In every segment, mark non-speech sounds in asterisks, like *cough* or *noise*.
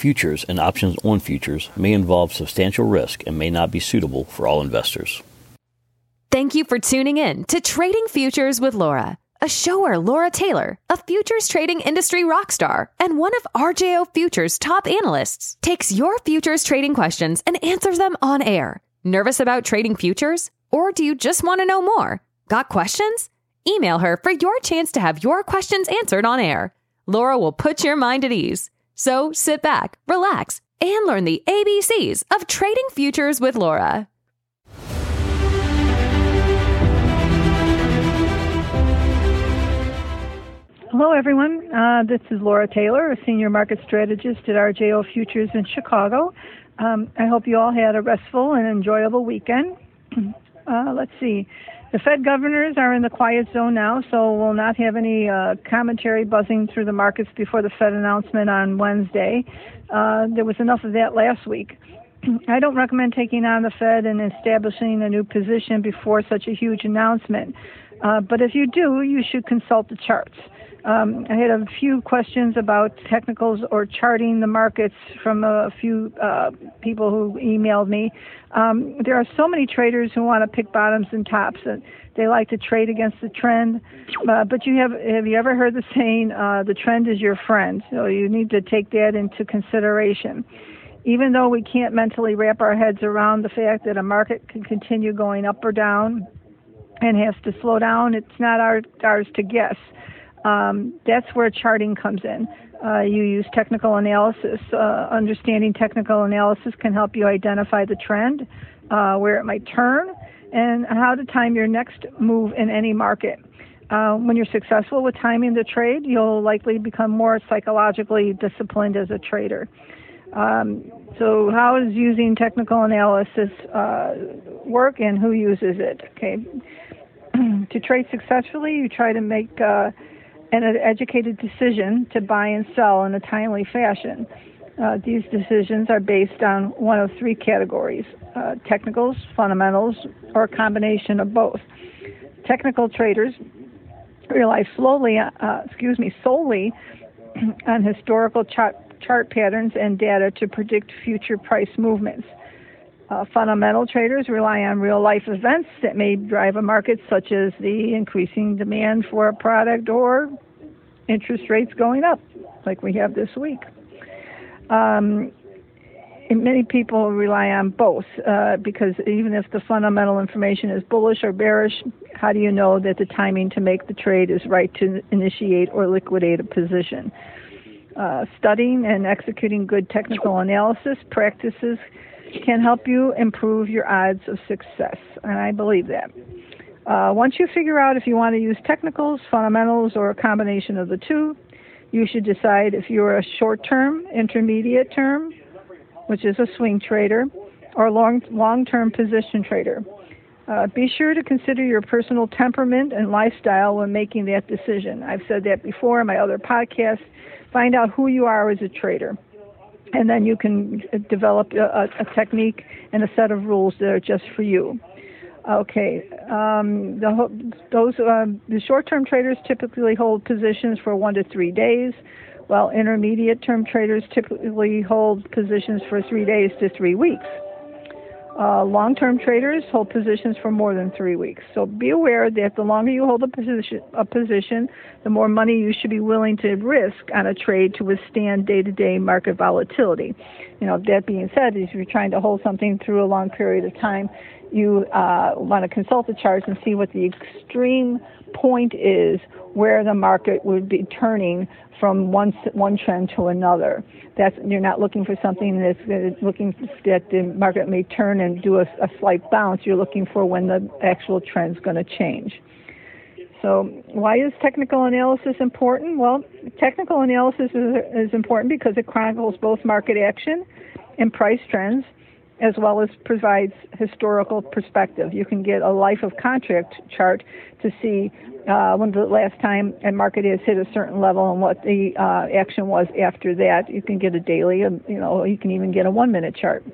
futures and options on futures may involve substantial risk and may not be suitable for all investors. Thank you for tuning in to Trading Futures with Laura, a show where Laura Taylor, a futures trading industry rock star and one of RJO Futures top analysts, takes your futures trading questions and answers them on air. Nervous about trading futures? Or do you just want to know more? Got questions? Email her for your chance to have your questions answered on air. Laura will put your mind at ease. So sit back, relax, and learn the ABCs of trading futures with Laura. Hello, everyone. Uh, this is Laura Taylor, a senior market strategist at RJO Futures in Chicago. Um, I hope you all had a restful and enjoyable weekend. *clears throat* Uh, let's see. The Fed governors are in the quiet zone now, so we'll not have any uh, commentary buzzing through the markets before the Fed announcement on Wednesday. Uh, there was enough of that last week. *clears throat* I don't recommend taking on the Fed and establishing a new position before such a huge announcement. Uh, but if you do, you should consult the charts. Um, I had a few questions about technicals or charting the markets from a few uh, people who emailed me. Um, there are so many traders who want to pick bottoms and tops, and they like to trade against the trend. Uh, but you have have you ever heard the saying, uh, "The trend is your friend"? So you need to take that into consideration. Even though we can't mentally wrap our heads around the fact that a market can continue going up or down and has to slow down, it's not our, ours to guess um, that's where charting comes in. Uh, you use technical analysis. Uh, understanding technical analysis can help you identify the trend, uh, where it might turn, and how to time your next move in any market. Uh, when you're successful with timing the trade, you'll likely become more psychologically disciplined as a trader. Um, so, how does using technical analysis uh, work, and who uses it? Okay, *clears throat* to trade successfully, you try to make uh, and an educated decision to buy and sell in a timely fashion. Uh, these decisions are based on one of three categories uh, technicals, fundamentals, or a combination of both. Technical traders rely slowly, uh, excuse me, solely *clears throat* on historical chart, chart patterns and data to predict future price movements. Uh, fundamental traders rely on real life events that may drive a market, such as the increasing demand for a product or interest rates going up, like we have this week. Um, many people rely on both uh, because even if the fundamental information is bullish or bearish, how do you know that the timing to make the trade is right to initiate or liquidate a position? Uh, studying and executing good technical analysis practices can help you improve your odds of success, and I believe that. Uh, once you figure out if you want to use technicals, fundamentals, or a combination of the two, you should decide if you're a short term, intermediate term, which is a swing trader, or long long term position trader. Uh, be sure to consider your personal temperament and lifestyle when making that decision. I've said that before in my other podcasts. Find out who you are as a trader and then you can develop a, a, technique and a set of rules that are just for you. Okay, um, the, those uh, the short-term traders typically hold positions for one to three days, while intermediate-term traders typically hold positions for three days to three weeks. Uh, long-term traders hold positions for more than three weeks. So be aware that the longer you hold a position, a position, the more money you should be willing to risk on a trade to withstand day-to-day market volatility. You know, that being said, if you're trying to hold something through a long period of time, you uh, want to consult the charts and see what the extreme point is where the market would be turning from one one trend to another. That's you're not looking for something that's looking that the market may turn and do a, a slight bounce. You're looking for when the actual trend's going to change. So why is technical analysis important? Well, technical analysis is, is important because it chronicles both market action and price trends as well as provides historical perspective. You can get a life of contract chart to see uh, when the last time a market has hit a certain level and what the uh, action was after that. You can get a daily, um, you know, you can even get a one minute chart.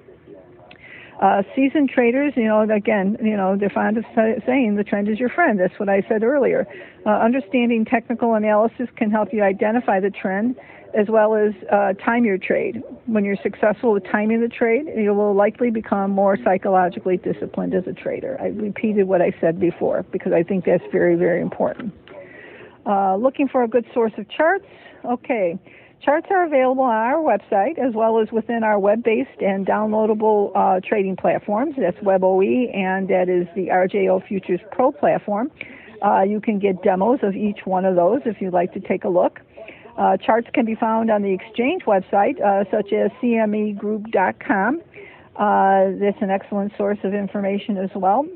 Uh, seasoned traders, you know, again, you know, they're fond of saying the trend is your friend. That's what I said earlier. Uh, understanding technical analysis can help you identify the trend as well as uh, time your trade. When you're successful with timing the trade, you will likely become more psychologically disciplined as a trader. I repeated what I said before because I think that's very, very important. Uh, looking for a good source of charts? Okay. Charts are available on our website as well as within our web based and downloadable uh, trading platforms. That's WebOE and that is the RJO Futures Pro platform. Uh, you can get demos of each one of those if you'd like to take a look. Uh, charts can be found on the exchange website, uh, such as cmegroup.com. Uh, that's an excellent source of information as well.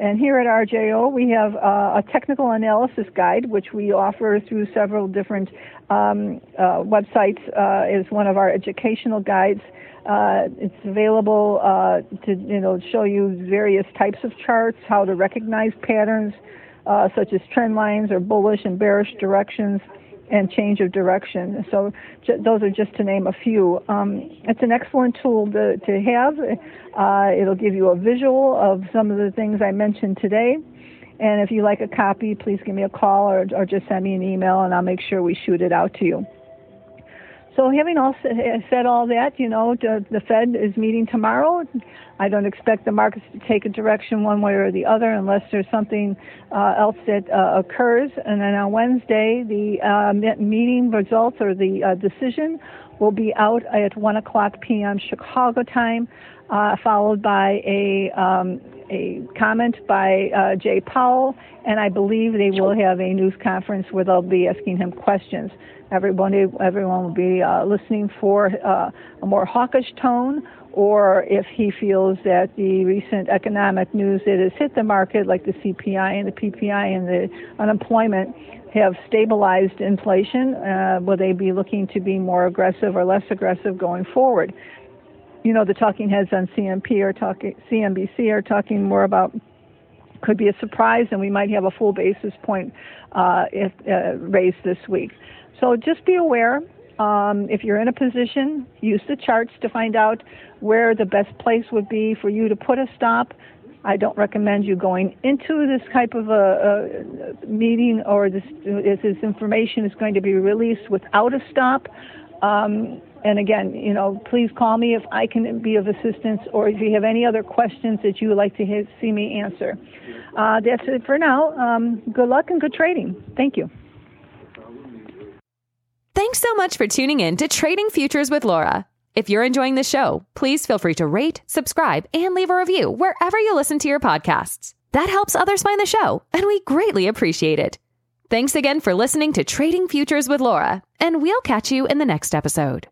And here at RJO, we have uh, a technical analysis guide, which we offer through several different um, uh, websites uh, as one of our educational guides. Uh, it's available uh, to you know show you various types of charts, how to recognize patterns, uh, such as trend lines or bullish and bearish directions, and change of direction. So j- those are just to name a few. Um, it's an excellent tool to, to have. Uh, it'll give you a visual of some of the things I mentioned today. And if you like a copy, please give me a call or, or just send me an email and I'll make sure we shoot it out to you. So having all said all that, you know, the Fed is meeting tomorrow. I don't expect the markets to take a direction one way or the other unless there's something uh, else that uh, occurs. And then on Wednesday, the uh, meeting results or the uh, decision will be out at 1 o'clock p.m. Chicago time, uh, followed by a um, a comment by uh, Jay Powell, and I believe they will have a news conference where they'll be asking him questions. Everybody, everyone will be uh, listening for uh, a more hawkish tone, or if he feels that the recent economic news that has hit the market, like the CPI and the PPI and the unemployment, have stabilized inflation, uh, will they be looking to be more aggressive or less aggressive going forward? You know, the talking heads on CMP are talking, CNBC are talking more about could be a surprise, and we might have a full basis point uh, if, uh, raised this week. So just be aware. Um, if you're in a position, use the charts to find out where the best place would be for you to put a stop. I don't recommend you going into this type of a, a meeting or this, this information is going to be released without a stop. Um, and again, you know, please call me if I can be of assistance or if you have any other questions that you would like to see me answer. Uh, that's it for now. Um, good luck and good trading. Thank you. Thanks so much for tuning in to Trading Futures with Laura. If you're enjoying the show, please feel free to rate, subscribe, and leave a review wherever you listen to your podcasts. That helps others find the show, and we greatly appreciate it. Thanks again for listening to Trading Futures with Laura, and we'll catch you in the next episode.